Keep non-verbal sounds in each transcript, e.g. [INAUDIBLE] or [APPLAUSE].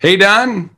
Hey, Don.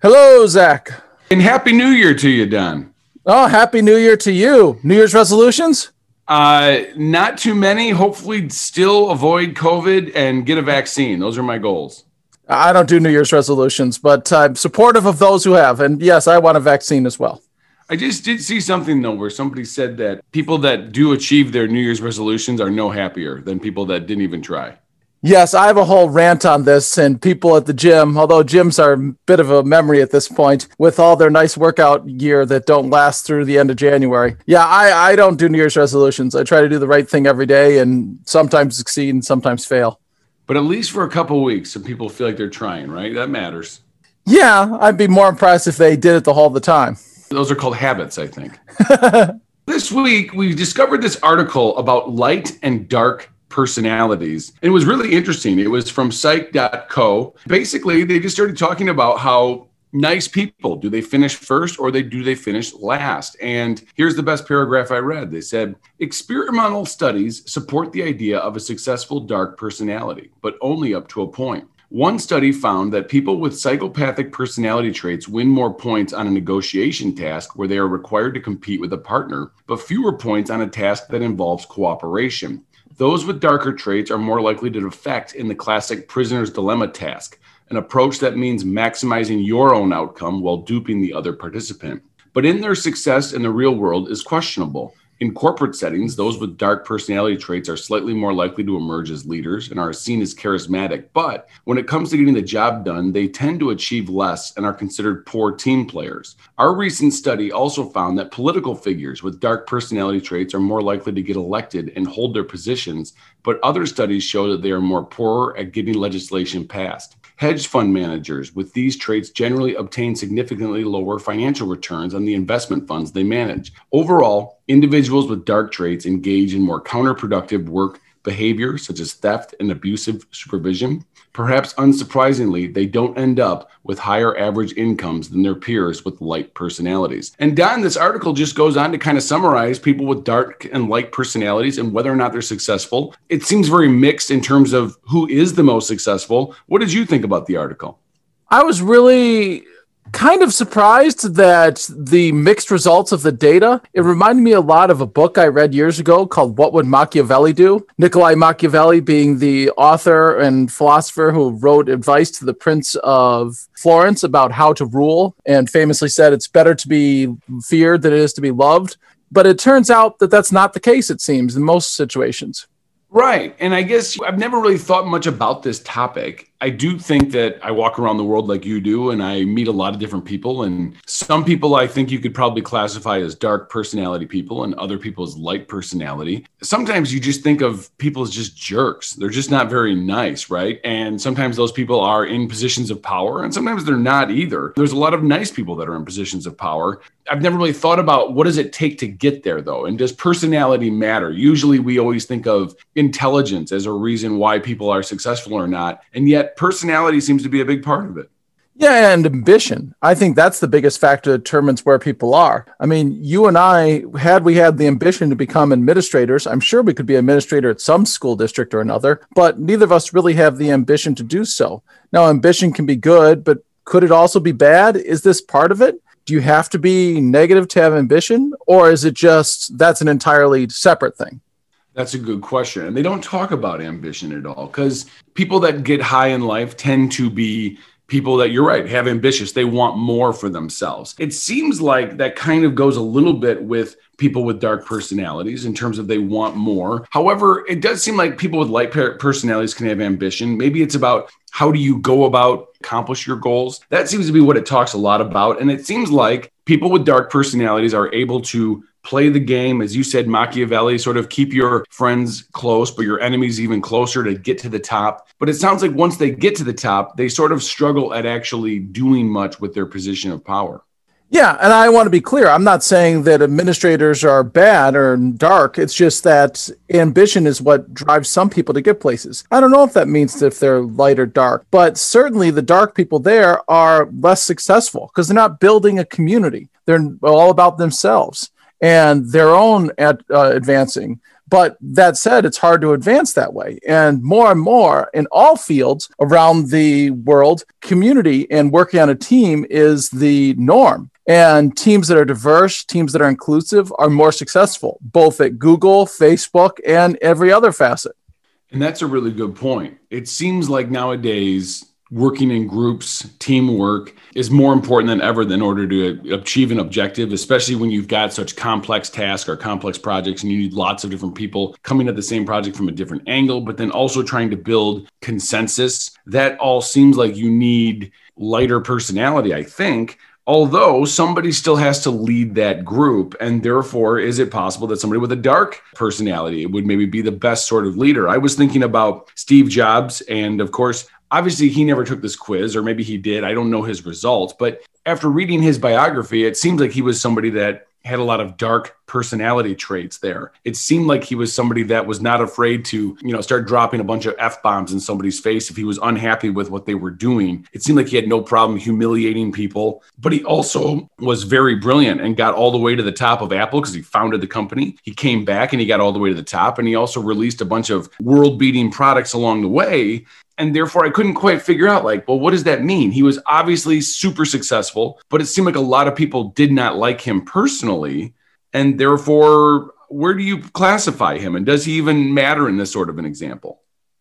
Hello, Zach. And Happy New Year to you, Don. Oh, Happy New Year to you. New Year's resolutions? Uh, not too many. Hopefully, still avoid COVID and get a vaccine. Those are my goals. I don't do New Year's resolutions, but I'm supportive of those who have. And yes, I want a vaccine as well. I just did see something though where somebody said that people that do achieve their New Year's resolutions are no happier than people that didn't even try. Yes, I have a whole rant on this, and people at the gym, although gyms are a bit of a memory at this point, with all their nice workout gear that don't last through the end of January. Yeah, I, I don't do New Year's resolutions. I try to do the right thing every day and sometimes succeed and sometimes fail. But at least for a couple weeks, some people feel like they're trying, right? That matters. Yeah, I'd be more impressed if they did it the whole the time. Those are called habits, I think. [LAUGHS] this week, we discovered this article about light and dark personalities. And it was really interesting. It was from psyche.co. Basically, they just started talking about how nice people do they finish first or they do they finish last and here's the best paragraph i read they said experimental studies support the idea of a successful dark personality but only up to a point. point one study found that people with psychopathic personality traits win more points on a negotiation task where they are required to compete with a partner, but fewer points on a task that involves cooperation. Those with darker traits are more likely to defect in the classic prisoner's dilemma task, an approach that means maximizing your own outcome while duping the other participant. But in their success in the real world is questionable. In corporate settings, those with dark personality traits are slightly more likely to emerge as leaders and are seen as charismatic. But when it comes to getting the job done, they tend to achieve less and are considered poor team players. Our recent study also found that political figures with dark personality traits are more likely to get elected and hold their positions, but other studies show that they are more poor at getting legislation passed. Hedge fund managers with these traits generally obtain significantly lower financial returns on the investment funds they manage. Overall, individuals with dark traits engage in more counterproductive work behavior, such as theft and abusive supervision. Perhaps unsurprisingly, they don't end up with higher average incomes than their peers with light personalities. And Don, this article just goes on to kind of summarize people with dark and light personalities and whether or not they're successful. It seems very mixed in terms of who is the most successful. What did you think about the article? I was really kind of surprised that the mixed results of the data. It reminded me a lot of a book I read years ago called What Would Machiavelli Do? Niccolo Machiavelli being the author and philosopher who wrote advice to the Prince of Florence about how to rule and famously said it's better to be feared than it is to be loved. But it turns out that that's not the case, it seems, in most situations. Right. And I guess I've never really thought much about this topic. I do think that I walk around the world like you do, and I meet a lot of different people. And some people I think you could probably classify as dark personality people, and other people as light personality. Sometimes you just think of people as just jerks. They're just not very nice, right? And sometimes those people are in positions of power, and sometimes they're not either. There's a lot of nice people that are in positions of power. I've never really thought about what does it take to get there, though, and does personality matter? Usually, we always think of intelligence as a reason why people are successful or not, and yet personality seems to be a big part of it. Yeah, and ambition. I think that's the biggest factor that determines where people are. I mean, you and I, had we had the ambition to become administrators, I'm sure we could be administrator at some school district or another, but neither of us really have the ambition to do so. Now, ambition can be good, but could it also be bad? Is this part of it? Do you have to be negative to have ambition, or is it just that's an entirely separate thing? That's a good question. And they don't talk about ambition at all because people that get high in life tend to be people that you're right have ambitious. They want more for themselves. It seems like that kind of goes a little bit with people with dark personalities in terms of they want more. However it does seem like people with light personalities can have ambition. Maybe it's about how do you go about accomplish your goals? That seems to be what it talks a lot about. And it seems like people with dark personalities are able to play the game, as you said, Machiavelli, sort of keep your friends close, but your enemies even closer to get to the top. But it sounds like once they get to the top, they sort of struggle at actually doing much with their position of power. Yeah, and I want to be clear. I'm not saying that administrators are bad or dark. It's just that ambition is what drives some people to get places. I don't know if that means if they're light or dark, but certainly the dark people there are less successful because they're not building a community. They're all about themselves and their own at, uh, advancing. But that said, it's hard to advance that way. And more and more in all fields around the world, community and working on a team is the norm. And teams that are diverse, teams that are inclusive are more successful, both at Google, Facebook, and every other facet. And that's a really good point. It seems like nowadays, working in groups, teamwork is more important than ever in order to achieve an objective, especially when you've got such complex tasks or complex projects and you need lots of different people coming at the same project from a different angle, but then also trying to build consensus. That all seems like you need lighter personality, I think, although somebody still has to lead that group and therefore is it possible that somebody with a dark personality would maybe be the best sort of leader i was thinking about steve jobs and of course obviously he never took this quiz or maybe he did. I don't know his results but after reading his biography it seems like he was somebody that had a lot of dark personality traits there. It seemed like he was somebody that was not afraid to, you know, start dropping a bunch of F bombs in somebody's face if he was unhappy with what they were doing. It seemed like he had no problem humiliating people, but he also was very brilliant and got all the way to the top of Apple because he founded the company. He came back and he got all the way to the top and he also released a bunch of world beating products along the way and therefore I couldn't quite figure out like, well, what does that mean? He was obviously super successful, but it seemed like a lot of people did not like him personally, and therefore, where do you classify him, and does he even matter in this sort of an example?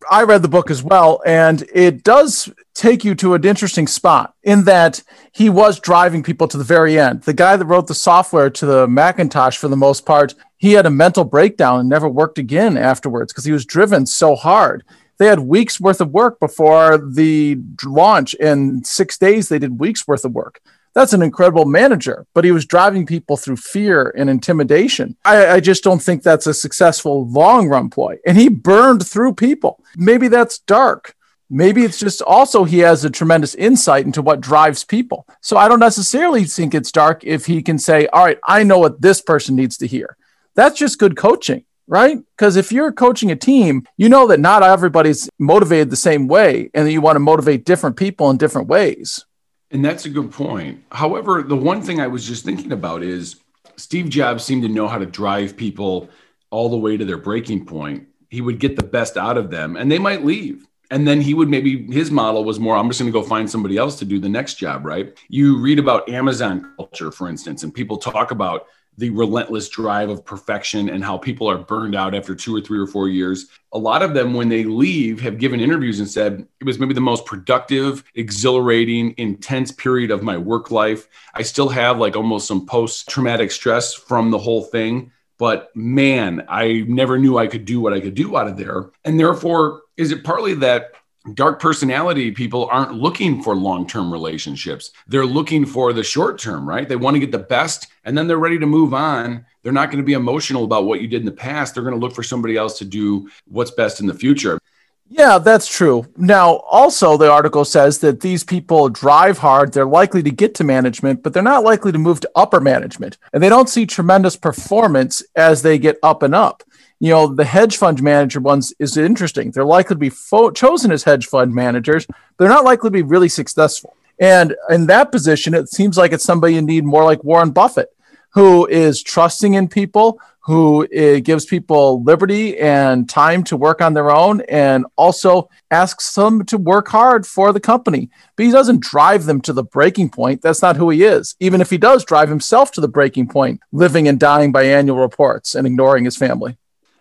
I read the book as well, and it does take you to an interesting spot in that he was driving people to the very end. The guy that wrote the software to the Macintosh, for the most part, he had a mental breakdown and never worked again afterwards because he was driven so hard they had weeks worth of work before the launch. In six days, they did weeks worth of work. That's an incredible manager, but he was driving people through fear and intimidation. I, I just don't think that's a successful long run ploy. And he burned through people. Maybe that's dark. Maybe it's just also he has a tremendous insight into what drives people. So I don't necessarily think it's dark if he can say, All right, I know what this person needs to hear. That's just good coaching right? Because if you're coaching a team, you know that not everybody's motivated the same way and that you want to motivate different people in different ways. And that's a good point. However, the one thing I was just thinking about is Steve Jobs seemed to know how to drive people all the way to their breaking point. He would get the best out of them and they might leave. And then he would maybe, his model was more, I'm just going to go find somebody else to do the next job, right? You read about Amazon culture, for instance, and people talk about the relentless drive of perfection and how people are burned out after two or three or four years. A lot of them, when they leave, have given interviews and said it was maybe the most productive, exhilarating, intense period of my work life. I still have like almost some post traumatic stress from the whole thing. But man, I never knew I could do what I could do out of there. And therefore, is it partly that dark personality people aren't looking for long-term relationships they're looking for the short term right they want to get the best and then they're ready to move on they're not going to be emotional about what you did in the past they're going to look for somebody else to do what's best in the future yeah, that's true. Now, also, the article says that these people drive hard. They're likely to get to management, but they're not likely to move to upper management. And they don't see tremendous performance as they get up and up you know, the hedge fund manager ones is interesting. They're likely to be fo- chosen as hedge fund managers, but they're not likely to be really successful. And in that position, it seems like it's somebody you need more like Warren Buffett, who is trusting in people, who uh, gives people liberty and time to work on their own, and also asks them to work hard for the company. But he doesn't drive them to the breaking point. That's not who he is. Even if he does drive himself to the breaking point, living and dying by annual reports and ignoring his family.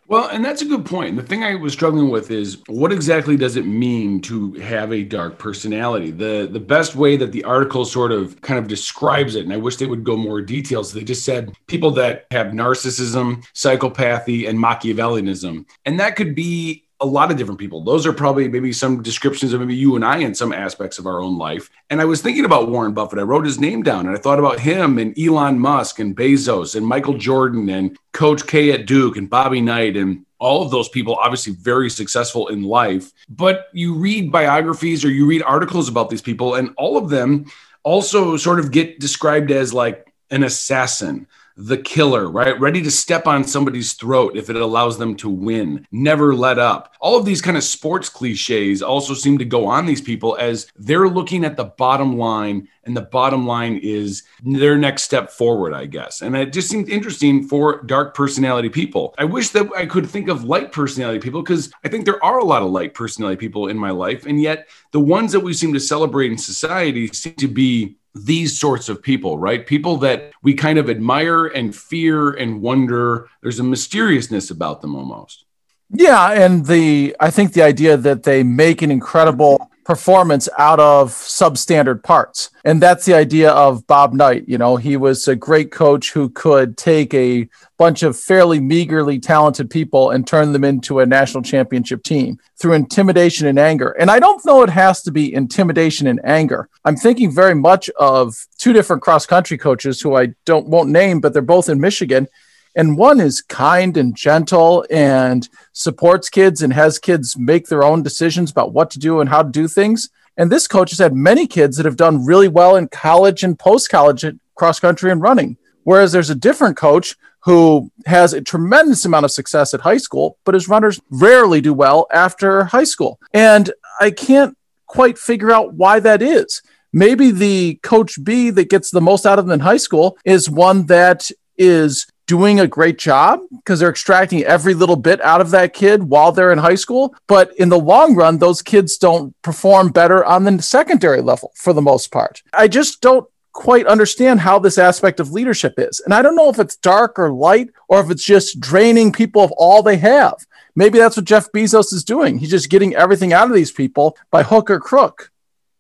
Well, and that's a good point. The thing I was struggling with is what exactly does it mean to have a dark personality? The the best way that the article sort of kind of describes it, and I wish they would go more details. They just said people that have narcissism, psychopathy, and Machiavellianism, and that could be a lot of different people. Those are probably maybe some descriptions of maybe you and I in some aspects of our own life. And I was thinking about Warren Buffett. I wrote his name down and I thought about him and Elon Musk and Bezos and Michael Jordan and Coach K at Duke and Bobby Knight and all of those people obviously very successful in life. But you read biographies or you read articles about these people and all of them also sort of get described as like an assassin the killer, right? Ready to step on somebody's throat if it allows them to win, never let up. All of these kind of sports cliches also seem to go on these people as they're looking at the bottom line, and the bottom line is their next step forward, I guess. And it just seemed interesting for dark personality people. I wish that I could think of light personality people because I think there are a lot of light personality people in my life. And yet, the ones that we seem to celebrate in society seem to be these sorts of people, right? People that we kind of admire and fear and wonder. There's a mysteriousness about them almost. Yeah, and the I think the idea that they make an incredible performance out of substandard parts. And that's the idea of Bob Knight. You know, he was a great coach who could take a bunch of fairly meagerly talented people and turn them into a national championship team through intimidation and anger. And I don't know it has to be intimidation and anger. I'm thinking very much of two different cross country coaches who I don't won't name, but they're both in Michigan and one is kind and gentle and supports kids and has kids make their own decisions about what to do and how to do things. And this coach has had many kids that have done really well in college and post college cross country and running. Whereas there's a different coach who has a tremendous amount of success at high school, but his runners rarely do well after high school. And I can't quite figure out why that is. Maybe the coach B that gets the most out of them in high school is one that is doing a great job because they're extracting every little bit out of that kid while they're in high school. But in the long run, those kids don't perform better on the secondary level for the most part. I just don't quite understand how this aspect of leadership is. And I don't know if it's dark or light or if it's just draining people of all they have. Maybe that's what Jeff Bezos is doing. He's just getting everything out of these people by hook or crook.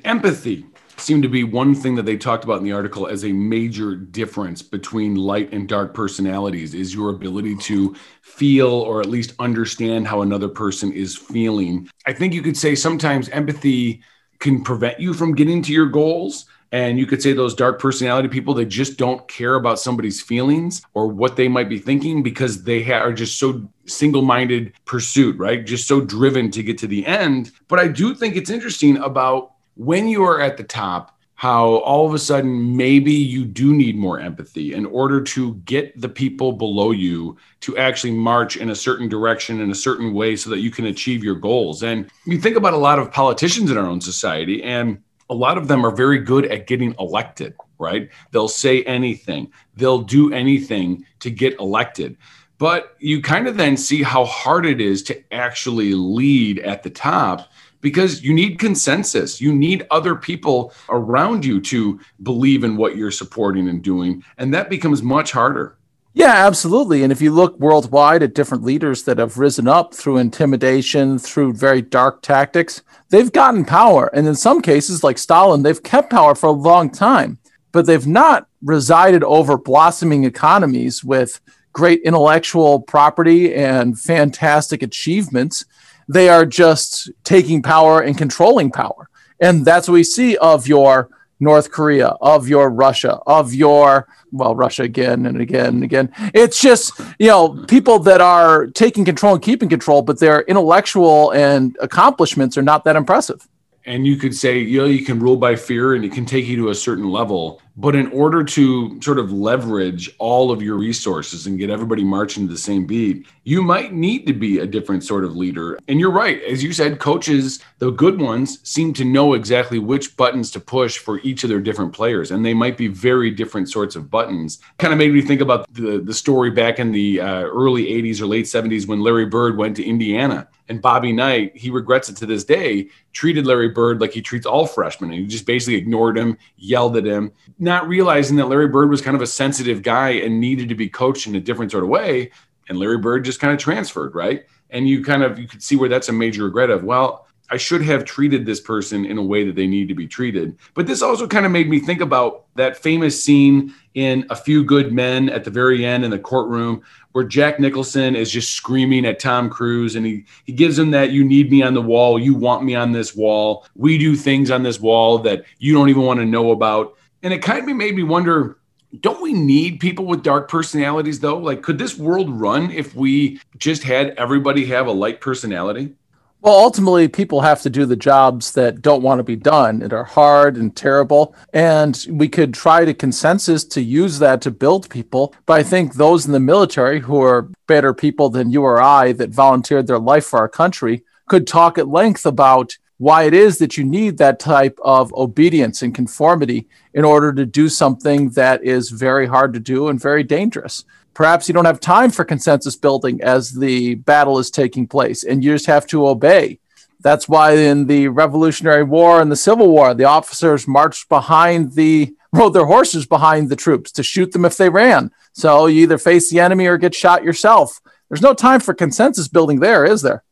Empathy seemed to be one thing that they talked about in the article as a major difference between light and dark personalities is your ability to feel or at least understand how another person is feeling. I think you could say sometimes empathy can prevent you from getting to your goals. And you could say those dark personality people, they just don't care about somebody's feelings or what they might be thinking because they ha- are just so single minded pursuit, right? Just so driven to get to the end. But I do think it's interesting about when you are at the top, how all of a sudden maybe you do need more empathy in order to get the people below you to actually march in a certain direction in a certain way so that you can achieve your goals. And you think about a lot of politicians in our own society, and a lot of them are very good at getting elected, right? They'll say anything, they'll do anything to get elected. But you kind of then see how hard it is to actually lead at the top because you need consensus. You need other people around you to believe in what you're supporting and doing. And that becomes much harder. Yeah, absolutely. And if you look worldwide at different leaders that have risen up through intimidation, through very dark tactics, they've gotten power. And in some cases, like Stalin, they've kept power for a long time, but they've not resided over blossoming economies with great intellectual property and fantastic achievements they are just taking power and controlling power. And that's what we see of your North Korea, of your Russia, of your, well, Russia again and again and again. It's just, you know, people that are taking control and keeping control, but their intellectual and accomplishments are not that impressive. And you could say, you know, you can rule by fear and it can take you to a certain level. But in order to sort of leverage all of your resources and get everybody marching to the same beat, you might need to be a different sort of leader. And you're right. As you said, coaches, the good ones, seem to know exactly which buttons to push for each of their different players. And they might be very different sorts of buttons. Kind of made me think about the, the story back in the uh, early 80s or late 70s when Larry Bird went to Indiana. And Bobby Knight, he regrets it to this day, treated Larry Bird like he treats all freshmen. And he just basically ignored him, yelled at him not realizing that Larry Bird was kind of a sensitive guy and needed to be coached in a different sort of way. And Larry Bird just kind of transferred, right? And you kind of you could see where that's a major regret of, well, I should have treated this person in a way that they need to be treated. But this also kind of made me think about that famous scene in A Few Good Men at the very end in the courtroom where Jack Nicholson is just screaming at Tom Cruise and he, he gives him that you need me on the wall, you want me on this wall, we do things on this wall that you don't even want to know about. And it kind of made me wonder don't we need people with dark personalities though? Like, could this world run if we just had everybody have a light personality? Well, ultimately, people have to do the jobs that don't want to be done and are hard and terrible. And we could try to consensus to use that to build people. But I think those in the military who are better people than you or I that volunteered their life for our country could talk at length about why it is that you need that type of obedience and conformity in order to do something that is very hard to do and very dangerous. Perhaps you don't have time for consensus building as the battle is taking place, and you just have to obey. That's why in the Revolutionary War and the Civil War, the officers marched behind the [LAUGHS] rode their horses behind the troops to shoot them if they ran. So you either face the enemy or get shot yourself. There's no time for consensus building there, is there?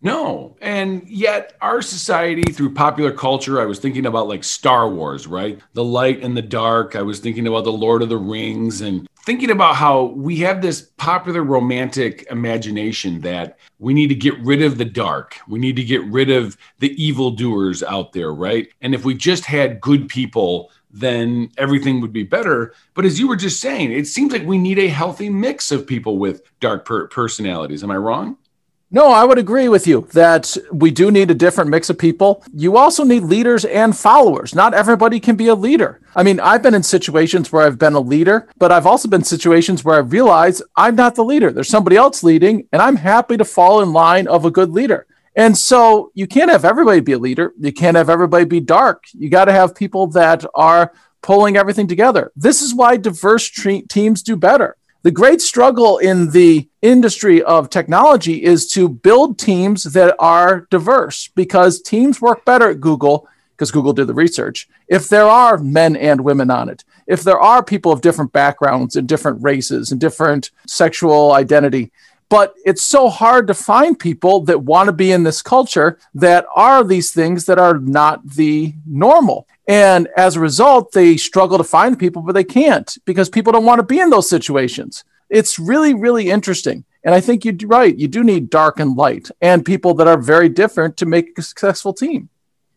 No. And yet, our society, through popular culture, I was thinking about like Star Wars, right? The light and the dark. I was thinking about the Lord of the Rings and thinking about how we have this popular romantic imagination that we need to get rid of the dark. We need to get rid of the evildoers out there, right? And if we just had good people, then everything would be better. But as you were just saying, it seems like we need a healthy mix of people with dark per- personalities. Am I wrong? No, I would agree with you that we do need a different mix of people. You also need leaders and followers. Not everybody can be a leader. I mean, I've been in situations where I've been a leader, but I've also been situations where I've realized I'm not the leader. There's somebody else leading, and I'm happy to fall in line of a good leader. And so you can't have everybody be a leader. You can't have everybody be dark. You got to have people that are pulling everything together. This is why diverse tre- teams do better. The great struggle in the industry of technology is to build teams that are diverse because teams work better at Google because Google did the research. If there are men and women on it, if there are people of different backgrounds and different races and different sexual identity, but it's so hard to find people that want to be in this culture that are these things that are not the normal. And as a result, they struggle to find people, but they can't because people don't want to be in those situations. It's really, really interesting. And I think you're right. You do need dark and light and people that are very different to make a successful team.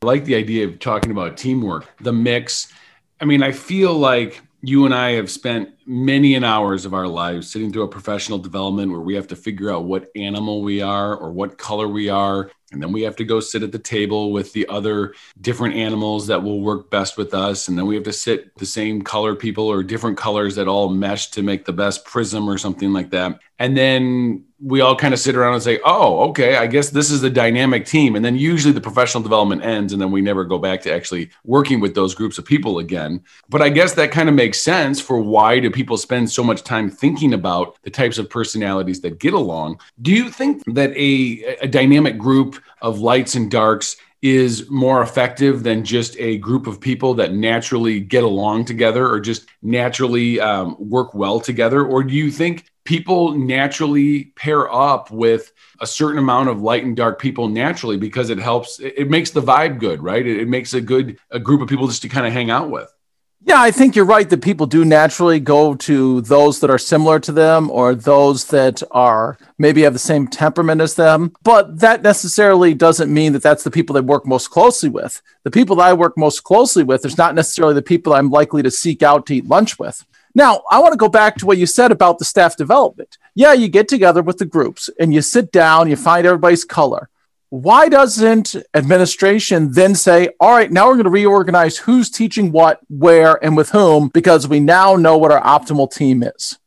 I like the idea of talking about teamwork, the mix. I mean, I feel like you and I have spent many an hours of our lives sitting through a professional development where we have to figure out what animal we are or what color we are. And then we have to go sit at the table with the other different animals that will work best with us. And then we have to sit the same color people or different colors that all mesh to make the best prism or something like that and then we all kind of sit around and say oh okay i guess this is the dynamic team. And then usually the professional development ends and then we never go back to actually working with those groups of people again. But i guess that kind of makes sense for why do people spend so much time thinking about the types of personalities that get along? Do you think that a, a dynamic group of lights and darks is more effective than just a group of people that naturally get along together or just naturally um, work well together? Or do you think people naturally pair up with a certain amount of light and dark people naturally because it helps, it, makes the vibe good, right? It, it makes a good a group of people just to kind of hang out with. Yeah, I think you're right that people do naturally go to those that are similar to them or those that are maybe have the same temperament as them. But that necessarily doesn't mean that that's the people they work most closely with. The people that I work most closely with is not necessarily the people I'm likely to seek out to eat lunch with. Now, I want to go back to what you said about the staff development. Yeah, you get together with the groups and you sit down, you find everybody's color why doesn't administration then say, all right, now we're going to reorganize who's teaching what, where, and with whom, because we now know what our optimal team is?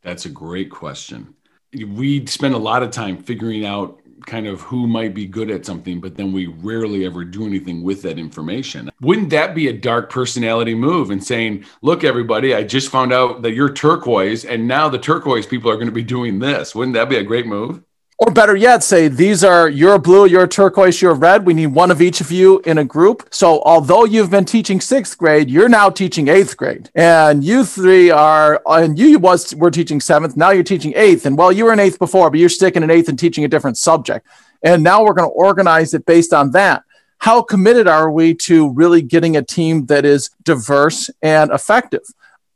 That's a great question. We spend a lot of time figuring out kind of who might be good at something, but then we rarely ever do anything with that information. Wouldn't that be a dark personality move and saying, look, everybody, I just found out that you're turquoise, and now the turquoise people are going to be doing this? Wouldn't that be a great move? Or better yet, say these are you're blue, you're turquoise, you're red. We need one of each of you in a group. So although you've been teaching sixth grade, you're now teaching eighth grade, and you three are and you was were teaching seventh. Now you're teaching eighth, and well, you were in eighth before, but you're sticking in eighth and teaching a different subject. And now we're going to organize it based on that. How committed are we to really getting a team that is diverse and effective?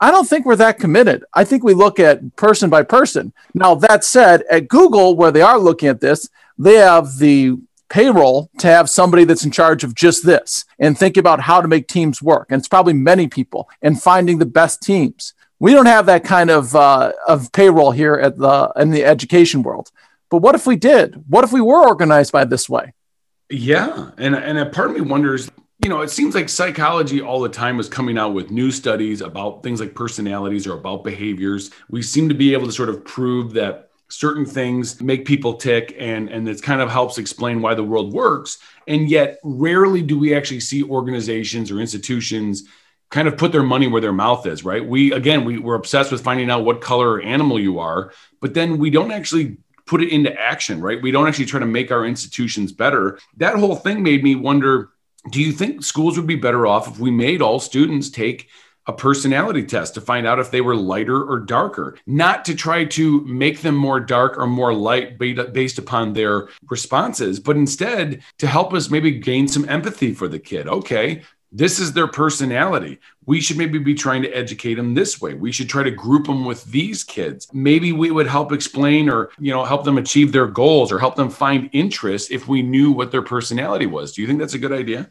I don't think we're that committed. I think we look at person by person. Now, that said, at Google, where they are looking at this, they have the payroll to have somebody that's in charge of just this and think about how to make teams work. And it's probably many people and finding the best teams. We don't have that kind of, uh, of payroll here at the, in the education world. But what if we did? What if we were organized by this way? Yeah. And, and a part of me wonders, you know, it seems like psychology all the time is coming out with new studies about things like personalities or about behaviors. We seem to be able to sort of prove that certain things make people tick and and it kind of helps explain why the world works. And yet rarely do we actually see organizations or institutions kind of put their money where their mouth is right? We again we, we're obsessed with finding out what color animal you are but then we don't actually put it into action right? We don't actually try to make our institutions better. That whole thing made me wonder do you think schools would be better off if we made all students take a personality test to find out if they were lighter or darker, not to try to make them more dark or more light based upon their responses, but instead to help us maybe gain some empathy for the kid. Okay, this is their personality. We should maybe be trying to educate them this way. We should try to group them with these kids. Maybe we would help explain or, you know, help them achieve their goals or help them find interest if we knew what their personality was. Do you think that's a good idea?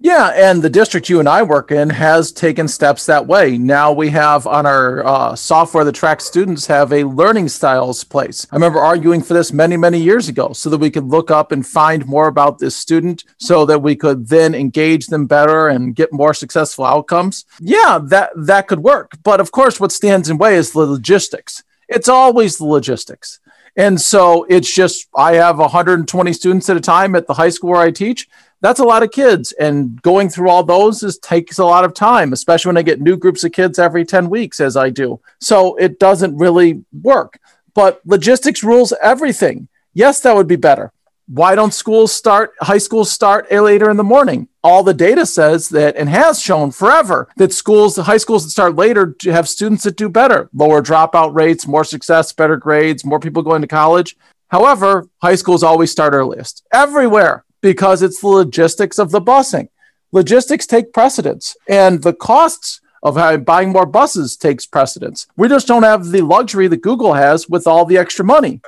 Yeah, and the district you and I work in has taken steps that way. Now we have on our uh, software that tracks students have a learning styles place. I remember arguing for this many, many years ago so that we could look up and find more about this student so that we could then engage them better and get more successful outcomes. Yeah, that that could work. But of course, what stands in way is the logistics. It's always the logistics. And so it's just, I have 120 students at a time at the high school where I teach that's a lot of kids and going through all those is takes a lot of time especially when i get new groups of kids every 10 weeks as i do. So it doesn't really work. But logistics rules everything. Yes that would be better. Why don't schools start high schools start later in the morning? All the data says that and has shown forever that schools the high schools that start later have students that do better. Lower dropout rates more success better grades more people going to college. However high schools always start earliest. Everywhere because it's the logistics of the busing. Logistics take precedence, and the costs of buying more buses takes precedence. We just don't have the luxury that Google has with all the extra money.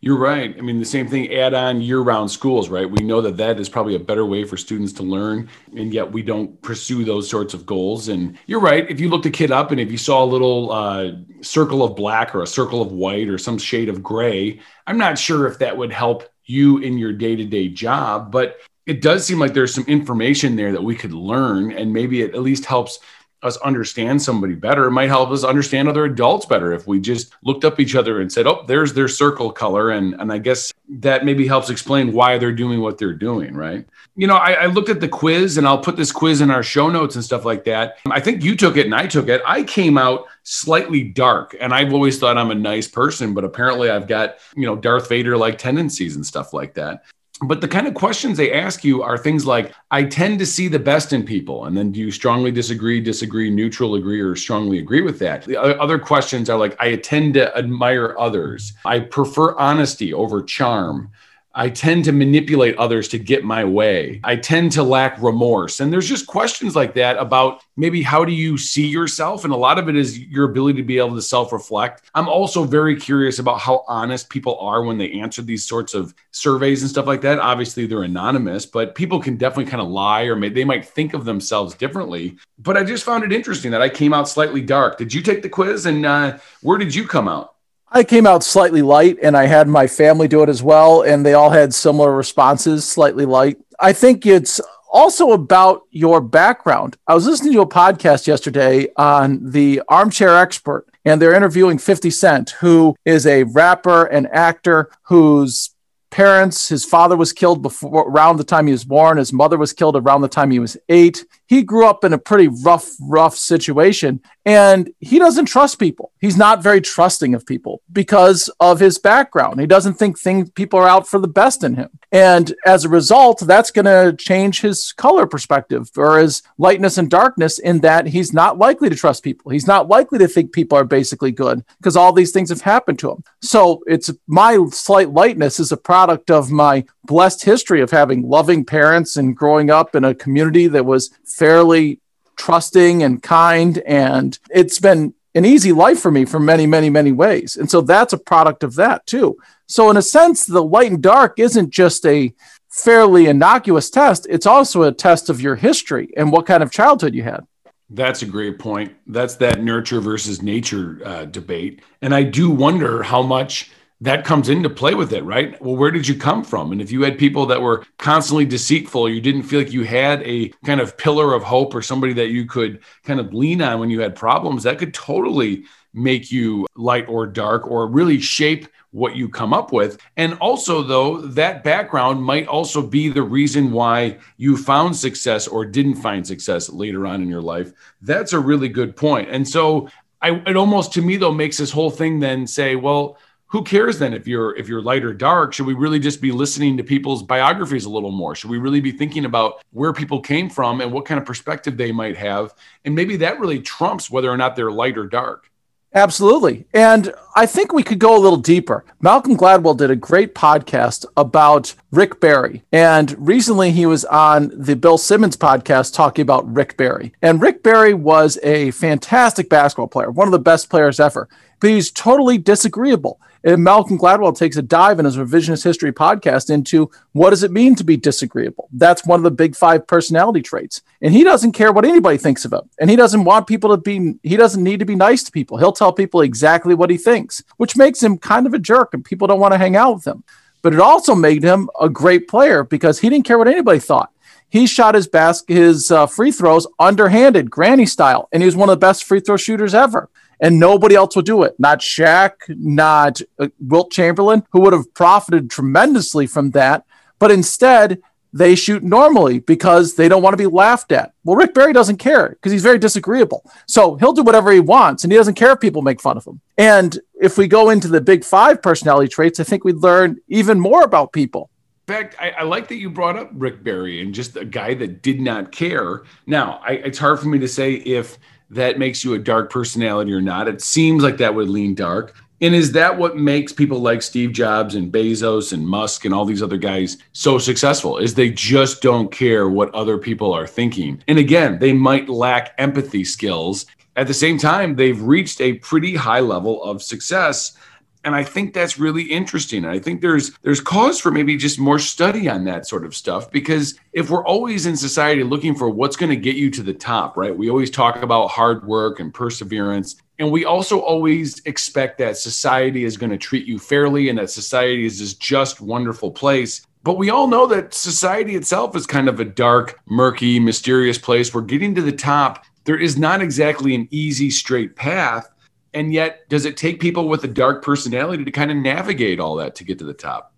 You're right. I mean, the same thing, add on year round schools, right? We know that that is probably a better way for students to learn, and yet we don't pursue those sorts of goals. And you're right. If you looked a kid up and if you saw a little uh, circle of black or a circle of white or some shade of gray, I'm not sure if that would help you in your day to day job. But it does seem like there's some information there that we could learn, and maybe it at least helps us understand somebody better. It might help us understand other adults better if we just looked up each other and said, "Oh, there's their circle color," and and I guess that maybe helps explain why they're doing what they're doing, right? You know, I, I looked at the quiz, and I'll put this quiz in our show notes and stuff like that. I think you took it, and I took it. I came out slightly dark, and I've always thought I'm a nice person, but apparently I've got you know Darth Vader like tendencies and stuff like that but the kind of questions they ask you are things like i tend to see the best in people. And then do you strongly disagree disagree neutral agree or strongly agree with that? The other questions are like i tend to admire others. I prefer honesty over charm I tend to manipulate others to get my way. I tend to lack remorse. And there's just questions like that about maybe how do you see yourself? And a lot of it is your ability to be able to self reflect. I'm also very curious about how honest people are when they answer these sorts of surveys and stuff like that. Obviously, they're anonymous, but people can definitely kind of lie or may, they might think of themselves differently. But I just found it interesting that I came out slightly dark. Did you take the quiz? And uh, where did you come out? I came out slightly light and I had my family do it as well. And they all had similar responses, slightly light. I think it's also about your background. I was listening to a podcast yesterday on the Armchair Expert, and they're interviewing 50 Cent, who is a rapper and actor whose parents his father was killed before around the time he was born his mother was killed around the time he was 8 he grew up in a pretty rough rough situation and he doesn't trust people. He's not very trusting of people because of his background. He doesn't think things people are out for the best in him. And as a result that's going to change his color perspective or his lightness and darkness in that he's not likely to trust people. He's not likely to think people are basically good because all these things have happened to him. So it's my slight lightness is a product of my blessed history of having loving parents and growing up in a community that was fairly trusting and kind. And it's been an easy life for me for many, many, many ways. And so that's a product of that too. So, in a sense, the light and dark isn't just a fairly innocuous test, it's also a test of your history and what kind of childhood you had. That's a great point. That's that nurture versus nature uh, debate. And I do wonder how much that comes into play with it, right? Well, where did you come from? And if you had people that were constantly deceitful, you didn't feel like you had a kind of pillar of hope or somebody that you could kind of lean on when you had problems, that could totally make you light or dark or really shape what you come up with. And also, though, that background might also be the reason why you found success or didn't find success later on in your life. That's a really good point. And so, I, it almost to me though makes this whole thing then say, well, who cares then if you're if you're light or dark should we really just be listening to people's biographies a little more should we really be thinking about where people came from and what kind of perspective they might have and maybe that really trumps whether or not they're light or dark Absolutely. And I think we could go a little deeper. Malcolm Gladwell did a great podcast about Rick Barry. And recently he was on the Bill Simmons podcast talking about Rick Barry. And Rick Barry was a fantastic basketball player, one of the best players ever, but he's totally disagreeable. And Malcolm Gladwell takes a dive in his revisionist history podcast into what does it mean to be disagreeable? That's one of the big five personality traits. And he doesn't care what anybody thinks of him. And he doesn't want people to be, he doesn't need to be nice to people. He'll tell people exactly what he thinks, which makes him kind of a jerk and people don't want to hang out with him. But it also made him a great player because he didn't care what anybody thought. He shot his bas- his uh, free throws underhanded, granny style, and he was one of the best free throw shooters ever and nobody else will do it. Not Shaq, not uh, Wilt Chamberlain, who would have profited tremendously from that. But instead, they shoot normally because they don't want to be laughed at. Well, Rick Barry doesn't care because he's very disagreeable. So he'll do whatever he wants and he doesn't care if people make fun of him. And if we go into the big five personality traits, I think we'd learn even more about people. In fact, I, I, like that you brought up Rick Barry and just a guy that did not care. Now, I, it's hard for me to say if that makes you a dark personality or not. It seems like that would lean dark. And is that what makes people like Steve Jobs and Bezos and Musk and all these other guys so successful? Is they just don't care what other people are thinking. And again, they might lack empathy skills. At the same time, they've reached a pretty high level of success and I think that's really interesting. I think there's there's cause for maybe just more study on that sort of stuff because if we're always in society looking for what's going to get you to the top, right? We always talk about hard work and perseverance. And we also always expect that society is going to treat you fairly and that society is this just wonderful place. But we all know that society itself is kind of a dark, murky, mysterious place where getting to the top, there is not exactly an easy, straight path. And yet, does it take people with a dark personality to kind of navigate all that to get to the top?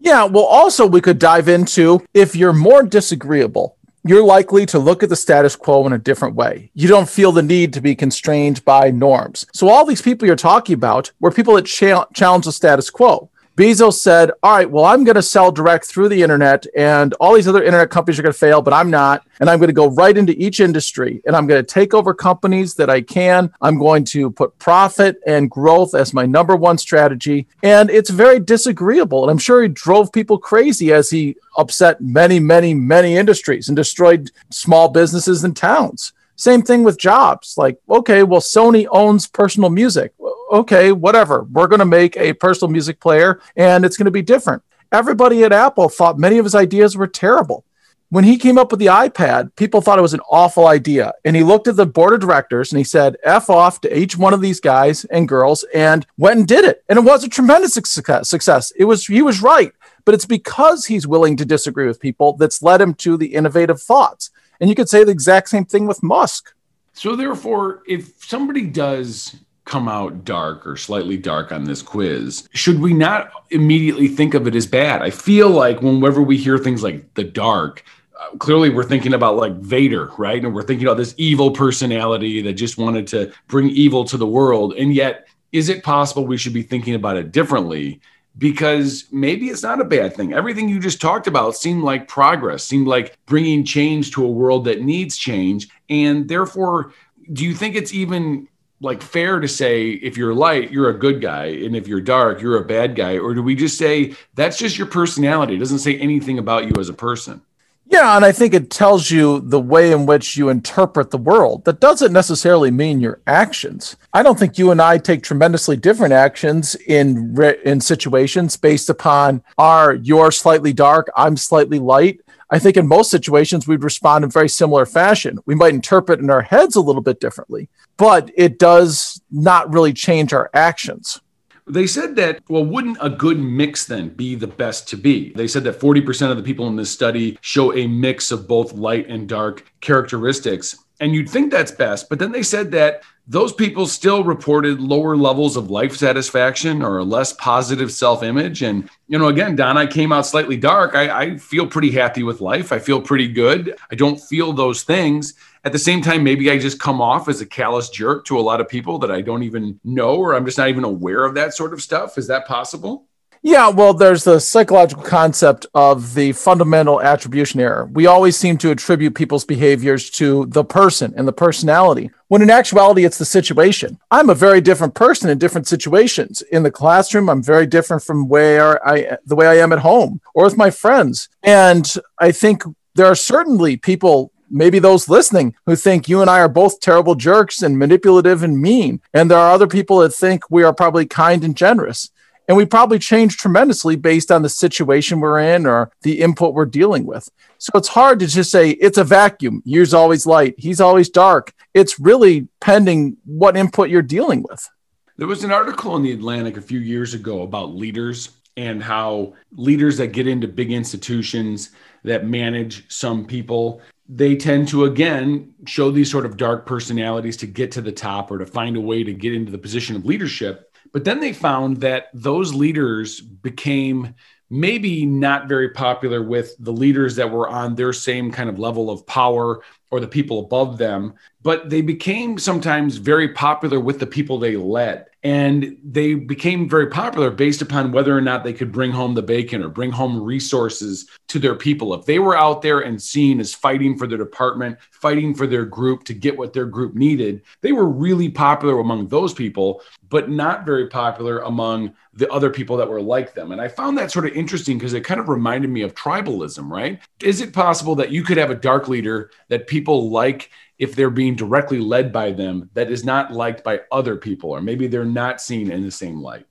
Yeah, well, also, we could dive into if you're more disagreeable, you're likely to look at the status quo in a different way. You don't feel the need to be constrained by norms. So, all these people you're talking about were people that cha- challenge the status quo. Bezos said, All right, well, I'm going to sell direct through the internet, and all these other internet companies are going to fail, but I'm not. And I'm going to go right into each industry, and I'm going to take over companies that I can. I'm going to put profit and growth as my number one strategy. And it's very disagreeable. And I'm sure he drove people crazy as he upset many, many, many industries and destroyed small businesses and towns. Same thing with Jobs. Like, okay, well, Sony owns personal music okay, whatever. We're going to make a personal music player and it's going to be different. Everybody at Apple thought many of his ideas were terrible. When he came up with the iPad, people thought it was an awful idea. And he looked at the board of directors and he said, F off to each one of these guys and girls and went and did it. And it was a tremendous success. It was, he was right. But it's because he's willing to disagree with people that's led him to the innovative thoughts. And you could say the exact same thing with Musk. So, therefore, if somebody does come out dark or slightly dark on this quiz, should we not immediately think of it as bad? I feel like whenever we hear things like the dark, uh, clearly we're thinking about like Vader, right? And we're thinking about this evil personality that just wanted to bring evil to the world. And yet, is it possible we should be thinking about it differently? Because maybe it's not a bad thing. Everything you just talked about seemed like progress, seemed like bringing change to a world that needs change. And therefore, do you think it's even like fair to say if you're light you're a good guy and if you're dark you're a bad guy or do we just say that's just your personality? It doesn't say anything about you as a person. Yeah and i think it tells you the way in which you interpret the world. That doesn't necessarily mean your actions. I don't think you and i take tremendously different actions in in situations based upon are you're slightly dark i'm slightly light I think in most situations we'd respond in very similar fashion. We might interpret in our heads a little bit differently, but it does not really change our actions. They said that, well, wouldn't a good mix then be the best to be? They said that 40% of the people in this study show a mix of both light and dark characteristics. And you'd think that's best. But then they said that those people still reported lower levels of life satisfaction or a less positive self image. And, you know, again, Don, I came out slightly dark. I, I, feel pretty happy with life. I feel pretty good. I don't feel those things. At the same time, maybe I just come off as a callous jerk to a lot of people that I don't even know, or I'm just not even aware of that sort of stuff. Is that possible? Yeah, well, there's the psychological concept of the fundamental attribution error. We always seem to attribute people's behaviors to the person and the personality, when in actuality, it's the situation. I'm a very different person in different situations. In the classroom, I'm very different from where I, the way I am at home or with my friends. And I think there are certainly people maybe those listening who think you and I are both terrible jerks and manipulative and mean. And there are other people that think we are probably kind and generous. And we probably change tremendously based on the situation we're in or the input we're dealing with. So it's hard to just say it's a vacuum. You're always light, he's always dark. It's really pending what input you're dealing with. There was an article in the Atlantic a few years ago about leaders and how leaders that get into big institutions that manage some people they tend to again show these sort of dark personalities to get to the top or to find a way to get into the position of leadership but then they found that those leaders became maybe not very popular with the leaders that were on their same kind of level of power or the people above them, but they became sometimes very popular with the people they led. And they became very popular based upon whether or not they could bring home the bacon or bring home resources to their people. If they were out there and seen as fighting for their department, fighting for their group to get what their group needed, they were really popular among those people, but not very popular among the other people that were like them. And I found that sort of interesting because it kind of reminded me of tribalism, right? Is it possible that you could have a dark leader that people like if they're being directly led by them that is not liked by other people, or maybe they're not seen in the same light.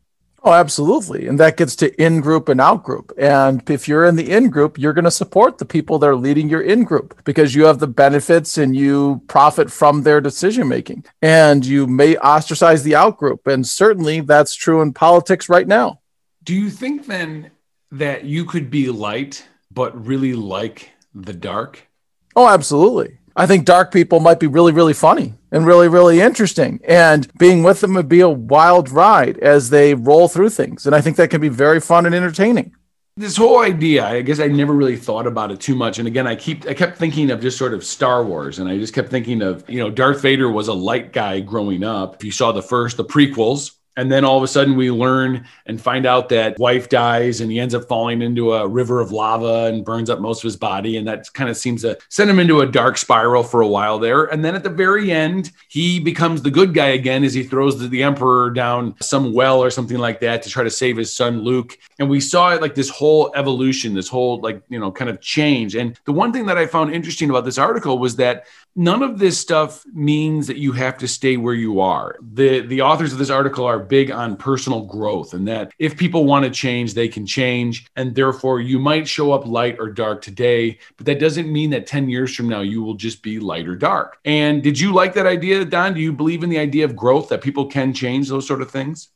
Oh, absolutely. And that gets to in group and out group. And if you're in the in group, you're going to support the people that are leading your in group because you have the benefits and you profit from their decision making. And you may ostracize the out group. And certainly that's true in politics right now. Do you think then that you could be light, but really like the dark? Oh, absolutely. I think dark people might be really, really funny and really, really interesting. And being with them would be a wild ride as they roll through things. And I think that can be very fun and entertaining. This whole idea, I guess I never really thought about it too much. And again, I keep I kept thinking of just sort of Star Wars, and I just kept thinking of, you know, Darth Vader was a light guy growing up. If you saw the first, the prequels, and then all of a sudden we learn and find out that wife dies and he ends up falling into a river of lava and burns up most of his body. And that kind of seems to send him into a dark spiral for a while there. And then at the very end he becomes the good guy again as he throws the, emperor down some well or something like that to try to save his son luke. And we saw it like this whole evolution this whole like you know kind of change. And the one thing that i found interesting about this article was that none of this stuff means that you have to stay where you are. The the authors of this article are big on personal growth and that if people want to change, they can change and therefore you might show up light or dark today, but that doesn't mean that 10 years from now you will just be light or dark. And did you like that idea, Don? Do you believe in the idea of growth that people can change those sort of things?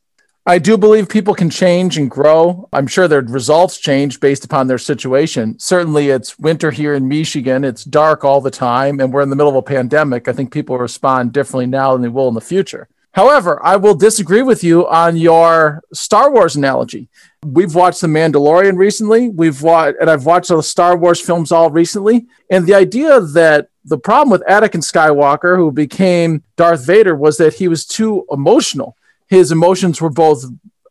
I do believe people can change and grow. I'm sure their results change based upon their situation. Certainly, it's winter here in Michigan. It's dark all the time, and we're in the middle of a pandemic. I think people respond differently now than they will in the future. However, I will disagree with you on your Star Wars analogy. We've watched The Mandalorian recently. We've watched, and I've watched the Star Wars films all recently. And the idea that the problem with Anakin Skywalker, who became Darth Vader, was that he was too emotional his emotions were both